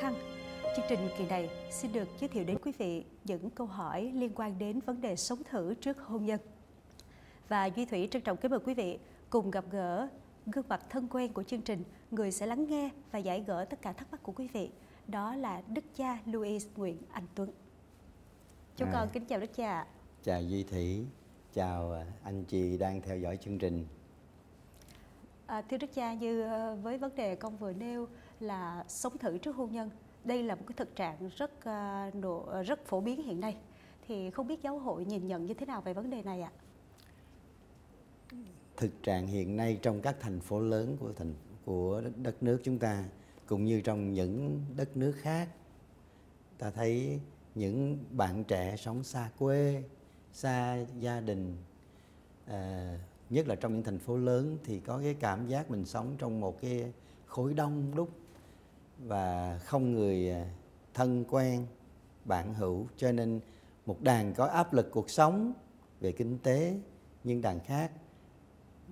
khăn. Chương trình kỳ này xin được giới thiệu đến quý vị những câu hỏi liên quan đến vấn đề sống thử trước hôn nhân. Và Duy Thủy trân trọng kính mời quý vị cùng gặp gỡ gương mặt thân quen của chương trình, người sẽ lắng nghe và giải gỡ tất cả thắc mắc của quý vị. Đó là Đức cha Louis Nguyễn Anh Tuấn. Chúng À. con kính chào Đức cha. Chào Duy Thủy, chào à, anh chị đang theo dõi chương trình. À, thưa Đức cha, như ờ, với vấn đề con vừa nêu là sống thử trước hôn nhân, đây là một cái thực trạng rất ờ, ờ, rất phổ biến hiện nay. Thì không biết giáo hội nhìn nhận như thế nào về vấn đề này ạ? Thực trạng hiện nay trong các thành phố lớn của thành của đất nước chúng ta cũng như trong những đất nước khác ta thấy những bạn trẻ sống xa quê, xa gia đình à, nhất là trong những thành phố lớn thì có cái cảm giác mình sống trong một cái khối đông đúc và không người à, thân quen, bạn hữu. Cho nên một đàn có áp lực cuộc sống về kinh tế, nhưng đàn khác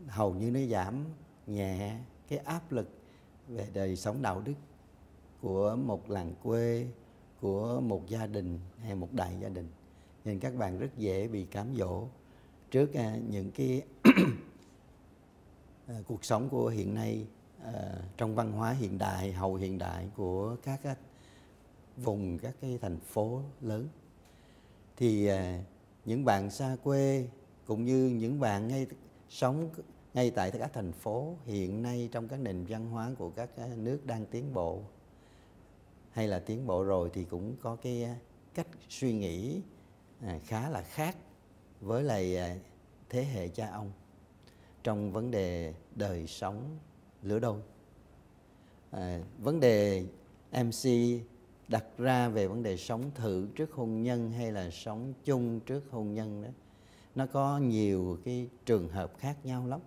hầu như nó giảm nhẹ cái áp lực về đời sống đạo đức của một làng quê, của một gia đình hay một đại gia đình. Nên các bạn rất dễ bị cám dỗ trước à, những cái à, cuộc sống của hiện nay. Ờ, trong văn hóa hiện đại hậu hiện đại của các, vùng các cái thành phố lớn. Thì ờ, những bạn xa quê cũng như những bạn ngay sống ngay tại các thành phố hiện nay trong các nền văn hóa của các ờ, nước đang tiến bộ hay là tiến bộ rồi thì cũng có cái cách suy nghĩ khá là khác với lại thế hệ cha ông trong vấn đề đời sống lửa đôi à, vấn đề MC đặt ra về vấn đề sống thử trước hôn nhân hay là sống chung trước hôn nhân đó nó có nhiều cái trường hợp khác nhau lắm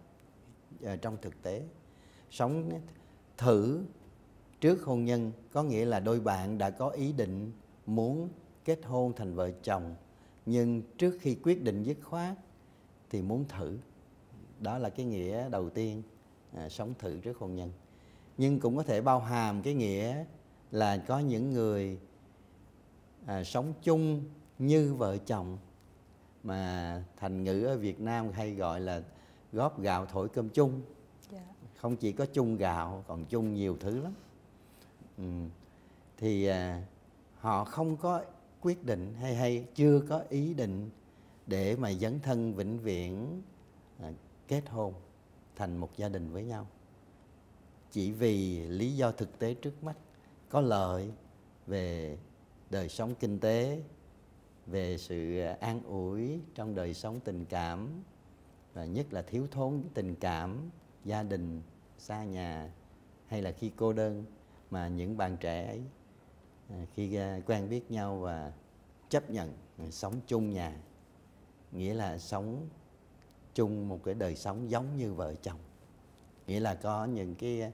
à, trong thực tế. Sống thử trước hôn nhân có nghĩa là đôi bạn đã có ý định muốn kết hôn thành vợ chồng nhưng trước khi quyết định dứt khoát thì muốn thử. Đó là cái nghĩa đầu tiên à, sống thử trước hôn nhân nhưng cũng có thể bao hàm cái nghĩa là có những người à, sống chung như vợ chồng mà thành ngữ ở Việt Nam hay gọi là góp gạo thổi cơm chung Dạ. không chỉ có chung gạo còn chung nhiều thứ lắm ừ. thì à, họ không có quyết định hay hay chưa có ý định để mà dấn thân vĩnh viễn à, kết hôn thành một gia đình với nhau. Chỉ vì lý do thực tế trước mắt, có lợi về đời sống kinh tế, về sự an ủi trong đời sống tình cảm, và nhất là thiếu thốn tình cảm, gia đình, xa nhà, hay là khi cô đơn mà những bạn trẻ ấy à, khi à, quen biết nhau và chấp nhận à, sống chung nhà. Nghĩa là sống chung một cái đời sống giống như vợ chồng. Nghĩa là có những cái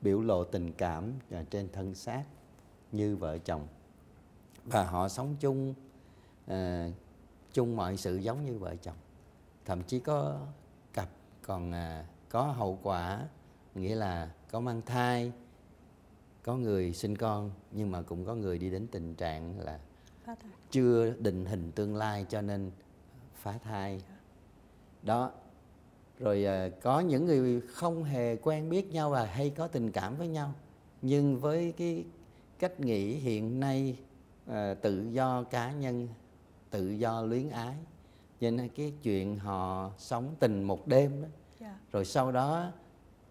biểu lộ tình cảm trên thân xác như vợ chồng. Và họ sống chung à, chung mọi sự giống như vợ chồng. Thậm chí có cặp còn à, có hậu quả nghĩa là có mang thai có người sinh con nhưng mà cũng có người đi đến tình trạng là chưa định hình tương lai cho nên phá thai đó rồi à, có những người không hề quen biết nhau và hay có tình cảm với nhau nhưng với cái cách nghĩ hiện nay à, tự do cá nhân tự do luyến ái cho nên cái chuyện họ sống tình một đêm đó Dạ. rồi sau đó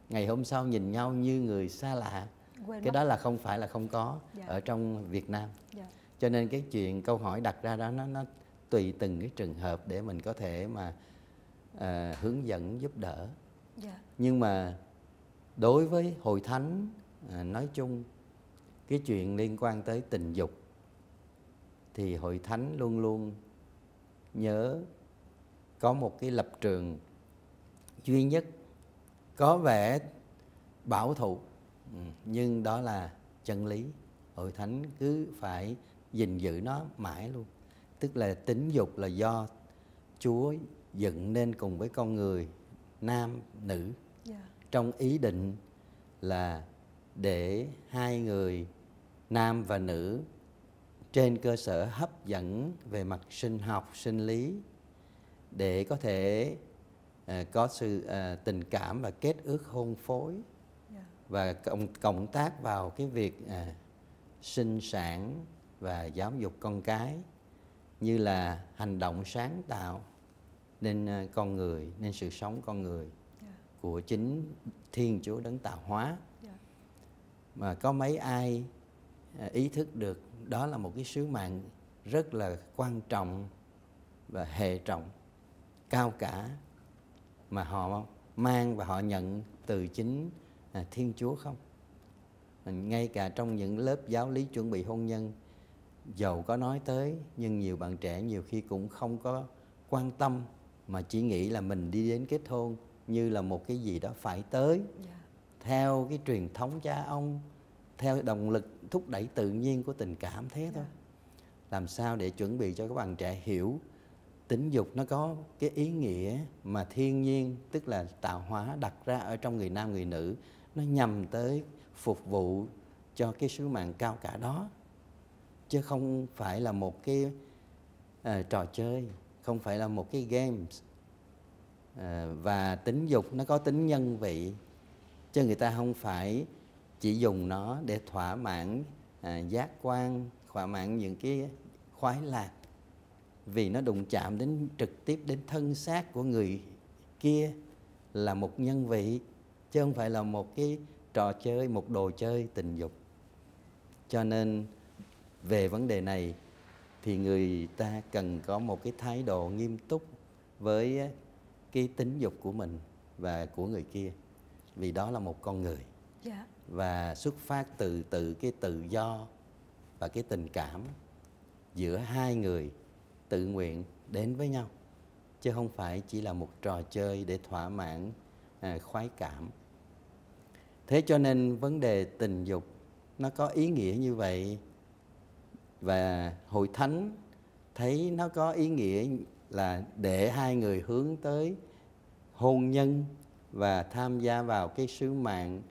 ngày hôm sau nhìn nhau như người xa lạ Quên cái mất. đó là không phải là không có Dạ. ở trong Việt Nam Dạ. cho nên cái chuyện câu hỏi đặt ra đó nó nó tùy từng cái trường hợp để mình có thể mà à, hướng dẫn giúp đỡ. Dạ. nhưng mà đối với hội thánh à, nói chung cái chuyện liên quan tới tình dục thì hội thánh luôn luôn nhớ có một cái lập trường duy nhất có vẻ bảo thủ. Ừ, nhưng đó là chân lý. Hội thánh cứ phải gìn giữ nó mãi luôn. Tức là tính dục là do chúa dựng nên cùng với con người nam nữ Dạ. trong ý định là để hai người nam và nữ trên cơ sở hấp dẫn về mặt sinh học sinh lý để có thể uh, có sự uh, tình cảm và kết ước hôn phối yeah. và cộng, cộng tác vào cái việc uh, sinh sản và giáo dục con cái như là hành động sáng tạo nên uh, con người nên sự sống con người yeah. của chính thiên chúa đấng tạo hóa yeah. mà có mấy ai uh, ý thức được đó là một cái sứ mạng rất là quan trọng và hệ trọng cao cả mà họ mang và họ nhận từ chính à, Thiên Chúa không? Ngay cả trong những lớp giáo lý chuẩn bị hôn nhân Dầu có nói tới nhưng nhiều bạn trẻ nhiều khi cũng không có quan tâm Mà chỉ nghĩ là mình đi đến kết hôn như là một cái gì đó phải tới yeah. Dạ. Theo cái truyền thống cha ông Theo động lực thúc đẩy tự nhiên của tình cảm thế yeah. thôi dạ. Làm sao để chuẩn bị cho các bạn trẻ hiểu tính dục nó có cái ý nghĩa mà thiên nhiên tức là tạo hóa đặt ra ở trong người nam người nữ nó nhằm tới phục vụ cho cái sứ mạng cao cả đó chứ không phải là một cái uh, trò chơi không phải là một cái games à, và tính dục nó có tính nhân vị, chứ người ta không phải chỉ dùng nó để thỏa mãn à, giác quan, thỏa mãn những cái khoái lạc. Vì nó đụng chạm đến, trực tiếp đến thân xác của người kia là một nhân vị, chứ không phải là một cái trò chơi, một đồ chơi tình dục. Cho nên, về vấn đề này thì người ta cần có một cái thái độ nghiêm túc với cái tính dục của mình và của người kia vì đó là một con người yeah. Dạ. và xuất phát từ từ cái tự do và cái tình cảm giữa hai người tự nguyện đến với nhau chứ không phải chỉ là một trò chơi để thỏa mãn à, khoái cảm thế cho nên vấn đề tình dục nó có ý nghĩa như vậy và hội thánh thấy nó có ý nghĩa là để hai người hướng tới hôn nhân và tham gia vào cái sứ mạng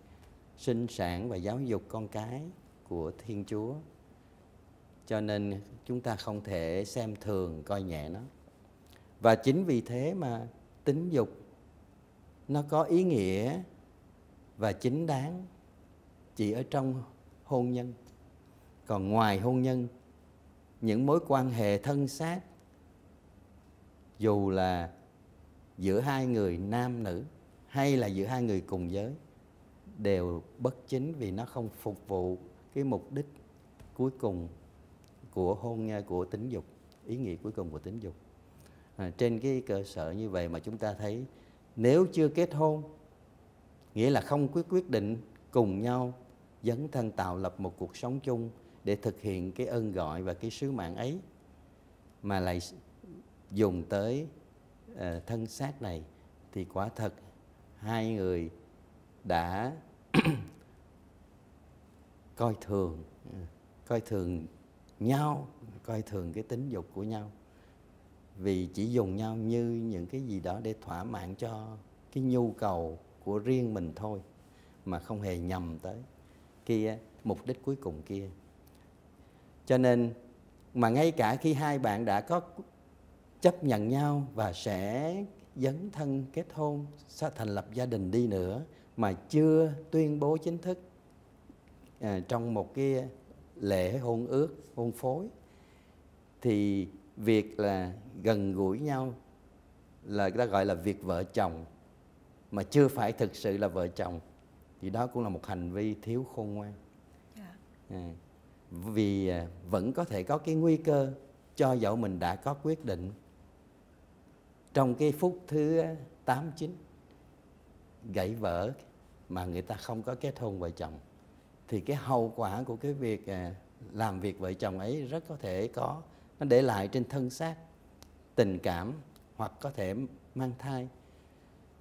sinh sản và giáo dục con cái của Thiên Chúa. Cho nên chúng ta không thể xem thường coi nhẹ nó. Và chính vì thế mà tính dục nó có ý nghĩa và chính đáng chỉ ở trong hôn nhân. Còn ngoài hôn nhân những mối quan hệ thân xác dù là giữa hai người nam nữ hay là giữa hai người cùng giới đều bất chính vì nó không phục vụ cái mục đích cuối cùng của hôn của tính dục ý nghĩa cuối cùng của tính dục. À, trên cái cơ sở như vậy mà chúng ta thấy nếu chưa kết hôn nghĩa là không quyết quyết định cùng nhau dấn thân tạo lập một cuộc sống chung để thực hiện cái ơn gọi và cái sứ mạng ấy mà lại dùng tới uh, thân xác này thì quả thật hai người đã coi thường ừ, coi thường nhau coi thường cái tính dục của nhau. Vì chỉ dùng nhau như những cái gì đó để thỏa mãn cho cái nhu cầu của riêng mình thôi mà không hề nhầm tới kia mục đích cuối cùng kia cho nên mà ngay cả khi hai bạn đã có chấp nhận nhau và sẽ dấn thân kết hôn sẽ thành lập gia đình đi nữa mà chưa tuyên bố chính thức à, trong một cái lễ hôn ước hôn phối thì việc là gần gũi nhau là người ta gọi là việc vợ chồng mà chưa phải thực sự là vợ chồng thì đó cũng là một hành vi thiếu khôn ngoan yeah. Dạ. à, vì à, vẫn có thể có cái nguy cơ cho dẫu mình đã có quyết định. Trong cái phút thứ tám chín, gãy vỡ mà người ta không có kết hôn vợ chồng, thì cái hậu quả của cái việc à, làm việc vợ chồng ấy rất có thể có, nó để lại trên thân xác tình cảm hoặc có thể mang thai.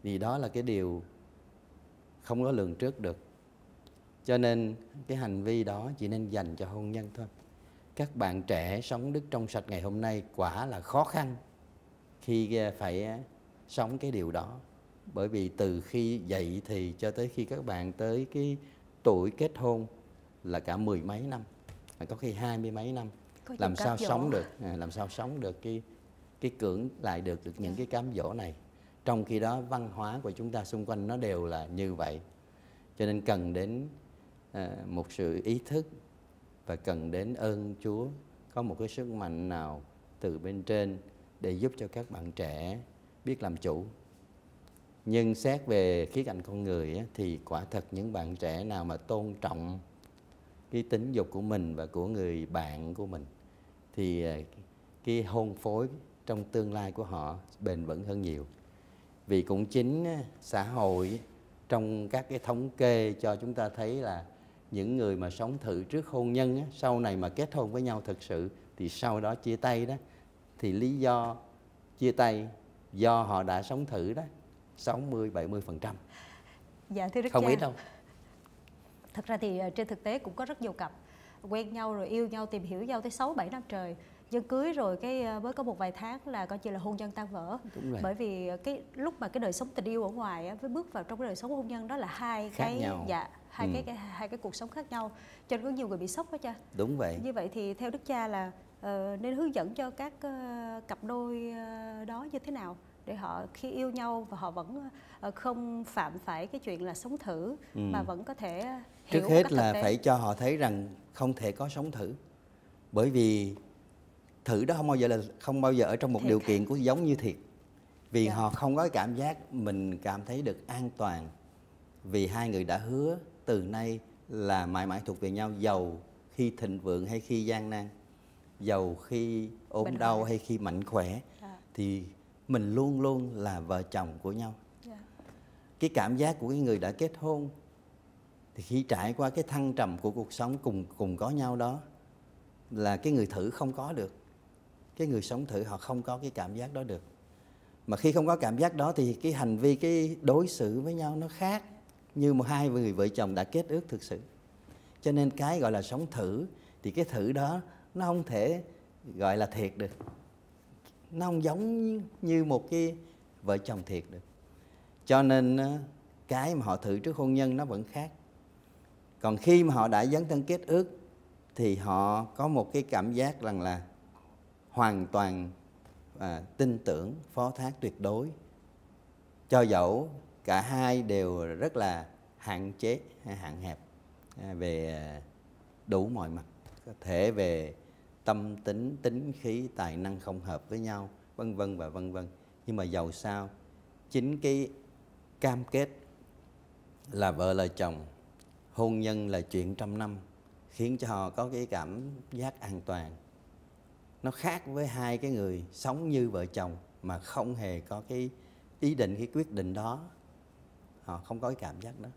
Vì đó là cái điều không có lường trước được cho nên cái hành vi đó chỉ nên dành cho hôn nhân thôi. Các bạn trẻ sống đức trong sạch ngày hôm nay quả là khó khăn khi à, phải à, sống cái điều đó. Bởi vì từ khi dậy thì cho tới khi các bạn tới cái tuổi kết hôn là cả mười mấy năm có khi hai mươi mấy năm. Có làm sao cám dỗ. sống được à, làm sao sống được cái cái cưỡng lại được được những cái cám dỗ này. Trong khi đó văn hóa của chúng ta xung quanh nó đều là như vậy. Cho nên cần đến à, À, một sự ý thức và cần đến ơn Chúa, có một cái sức mạnh nào từ bên trên để giúp cho các bạn trẻ biết làm chủ. Nhưng xét về khía cạnh con người thì quả thật những bạn trẻ nào mà tôn trọng cái tính dục của mình và của người bạn của mình, thì à, cái hôn phối trong tương lai của họ bền vững hơn nhiều. Vì cũng chính xã hội trong các cái thống kê cho chúng ta thấy là những người mà sống thử trước hôn nhân á, sau này mà kết hôn với nhau thực sự thì sau đó chia tay đó thì lý do chia tay do họ đã sống thử đó 60 70 phần trăm Dạ thưa Đức không cha. ít đâu Thật ra thì ờ, trên thực tế cũng có rất nhiều cặp quen nhau rồi yêu nhau tìm hiểu nhau tới 6 7 năm trời. Dân cưới rồi cái ờ, mới có một vài tháng là coi như là hôn nhân tan vỡ. Bởi vì ờ, cái lúc mà cái đời sống tình yêu ở ngoài á, với bước vào trong cái đời sống hôn nhân đó là hai Khác cái nhau. dạ hai Ừ. cái, cái hai cái cuộc sống khác nhau. Cho nên có nhiều người bị sốc đó cha. đúng vậy Như vậy thì theo Đức cha là ờ, nên hướng dẫn cho các ờ, cặp đôi ờ, đó như thế nào để họ khi yêu nhau và họ vẫn ờ, không phạm phải cái chuyện là sống thử Ừ. mà vẫn có thể hiểu trước hết là phải cho họ thấy rằng không thể có sống thử bởi vì thử đó không bao giờ là không bao giờ ở trong một Thiệt. điều kiện của giống như thiệt vì Dạ. họ không có cảm giác mình cảm thấy được an toàn vì hai người đã hứa từ nay là mãi mãi thuộc về nhau giàu khi thịnh vượng hay khi gian nan giàu khi ốm Bệnh đau hay khi mạnh khỏe Dạ. thì mình luôn luôn là vợ chồng của nhau Dạ. cái cảm giác của cái người đã kết hôn thì khi trải qua cái thăng trầm của cuộc sống cùng cùng có nhau đó là cái người thử không có được cái người sống thử họ không có cái cảm giác đó được. Mà khi không có cảm giác đó thì cái hành vi, cái đối xử với nhau nó khác như một hai người vợ chồng đã kết ước thực sự. Cho nên cái gọi là sống thử thì cái thử đó nó không thể gọi là thiệt được. Nó không giống như- một cái vợ chồng thiệt được. Cho nên cái mà họ thử trước hôn nhân nó vẫn khác. Còn khi mà họ đã dấn thân kết ước thì họ có một cái cảm giác rằng là hoàn toàn à, tin tưởng phó thác tuyệt đối. Cho dẫu cả hai đều rất là hạn chế hay hạn hẹp à, về à, đủ mọi mặt. Có thể về tâm tính tính khí tài năng không hợp với nhau vân vân và vân vân. Nhưng mà giàu sao chính cái cam kết là vợ là chồng hôn nhân là chuyện trăm năm khiến cho họ có cái cảm giác an toàn nó khác với hai cái người sống như vợ chồng mà không hề có cái ý định cái quyết định đó. Họ không có cái cảm giác đó.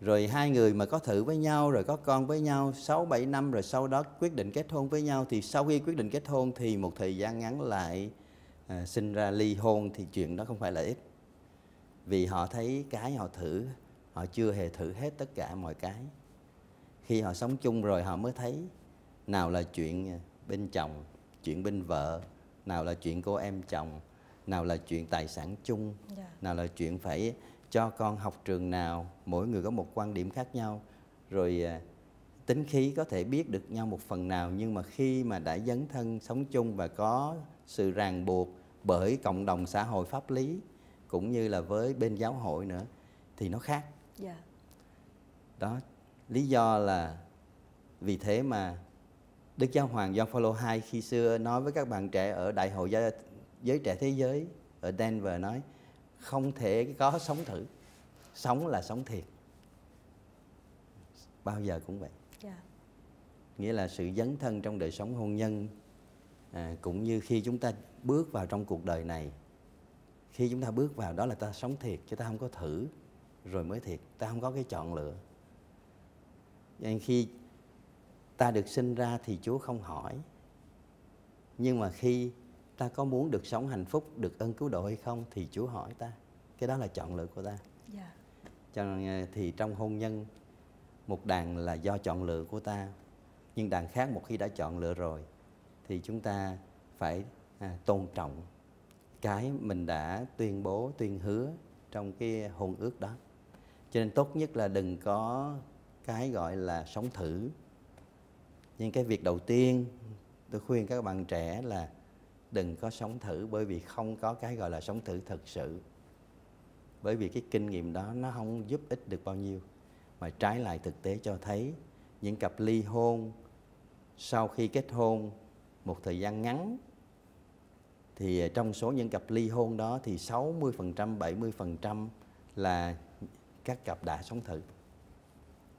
Rồi hai người mà có thử với nhau rồi có con với nhau 6 7 năm rồi sau đó quyết định kết hôn với nhau thì sau khi quyết định kết hôn thì một thời gian ngắn lại à, sinh ra ly hôn thì chuyện đó không phải là ít. Vì họ thấy cái họ thử họ chưa hề thử hết tất cả mọi cái. Khi họ sống chung rồi họ mới thấy nào là chuyện bên chồng chuyện bên vợ nào là chuyện cô em chồng nào là chuyện tài sản chung Dạ. nào là chuyện phải cho con học trường nào mỗi người có một quan điểm khác nhau rồi à, tính khí có thể biết được nhau một phần nào nhưng mà khi mà đã dấn thân sống chung và có sự ràng buộc bởi cộng đồng xã hội pháp lý cũng như là với bên giáo hội nữa thì nó khác Dạ. đó lý do là vì thế mà Đức Giáo Hoàng Gioan Phaolô II khi xưa nói với các bạn trẻ ở Đại hội giới, giới trẻ thế giới ở Denver nói không thể có sống thử, sống là sống thiệt. Bao giờ cũng vậy. Dạ. Nghĩa là sự dấn thân trong đời sống hôn nhân à, cũng như khi chúng ta bước vào trong cuộc đời này khi chúng ta bước vào đó là ta sống thiệt chứ ta không có thử rồi mới thiệt ta không có cái chọn lựa nên khi ta được sinh ra thì Chúa không hỏi. Nhưng mà khi ta có muốn được sống hạnh phúc được ơn cứu độ hay không thì Chúa hỏi ta. Cái đó là chọn lựa của ta. Dạ. cho nên à, thì trong hôn nhân một đàn là do chọn lựa của ta. Nhưng đàn khác một khi đã chọn lựa rồi thì chúng ta phải à, tôn trọng cái mình đã tuyên bố tuyên hứa trong cái hôn ước đó. Cho nên tốt nhất là đừng có cái gọi là sống thử nhưng cái việc đầu tiên tôi khuyên các bạn trẻ là đừng có sống thử bởi vì không có cái gọi là sống thử thật sự bởi vì cái kinh nghiệm đó nó không giúp ích được bao nhiêu mà trái lại thực tế cho thấy những cặp ly hôn sau khi kết hôn một thời gian ngắn thì trong số những cặp ly hôn đó thì 60%, 70% là các cặp đã sống thử.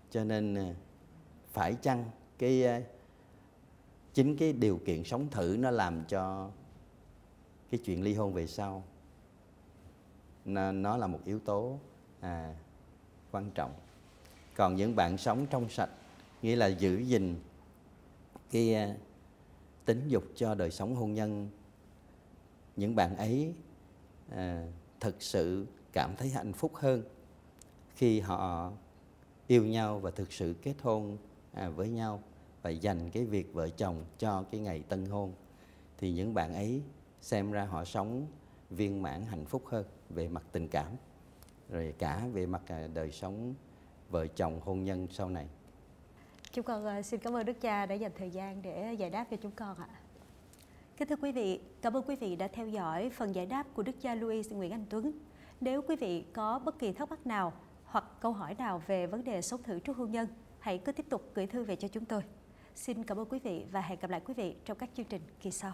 Cho nên à, phải chăng cái ờ, chính cái điều kiện sống thử nó làm cho cái chuyện ly hôn về sau nó, nó là một yếu tố à, quan trọng. Còn những bạn sống trong sạch nghĩa là giữ gìn cái à, tính dục cho đời sống hôn nhân những bạn ấy à, thực sự cảm thấy hạnh phúc hơn khi họ yêu nhau và thực sự kết hôn à, với nhau và dành cái việc vợ chồng cho cái ngày tân hôn thì những bạn ấy xem ra họ sống viên mãn hạnh phúc hơn về mặt tình cảm rồi cả về mặt à, đời sống vợ chồng hôn nhân sau này. Chúng con à, xin cảm ơn đức cha đã dành thời gian để giải đáp cho chúng con ạ. Kính thưa quý vị cảm ơn quý vị đã theo dõi phần giải đáp của đức cha Louis Nguyễn Anh Tuấn. Nếu quý vị có bất kỳ thắc mắc nào hoặc câu hỏi nào về vấn đề sống thử trước hôn nhân hãy cứ tiếp tục gửi thư về cho chúng tôi. Xin cảm ơn quý vị và hẹn gặp lại quý vị trong các chương trình kỳ sau.